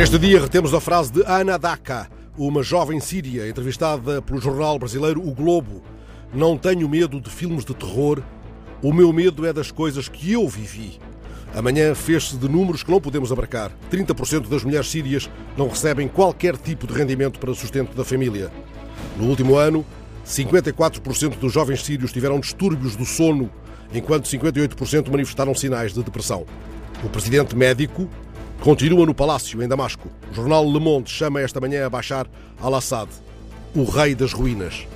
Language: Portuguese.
Neste dia retemos a frase de Ana Daka, uma jovem síria entrevistada pelo jornal brasileiro O Globo. Não tenho medo de filmes de terror, o meu medo é das coisas que eu vivi. Amanhã fez-se de números que não podemos abarcar. 30% das mulheres sírias não recebem qualquer tipo de rendimento para o sustento da família. No último ano, 54% dos jovens sírios tiveram distúrbios do sono, enquanto 58% manifestaram sinais de depressão. O presidente médico continua no palácio em Damasco. O jornal Le Monde chama esta manhã a Bashar al-Assad o rei das ruínas.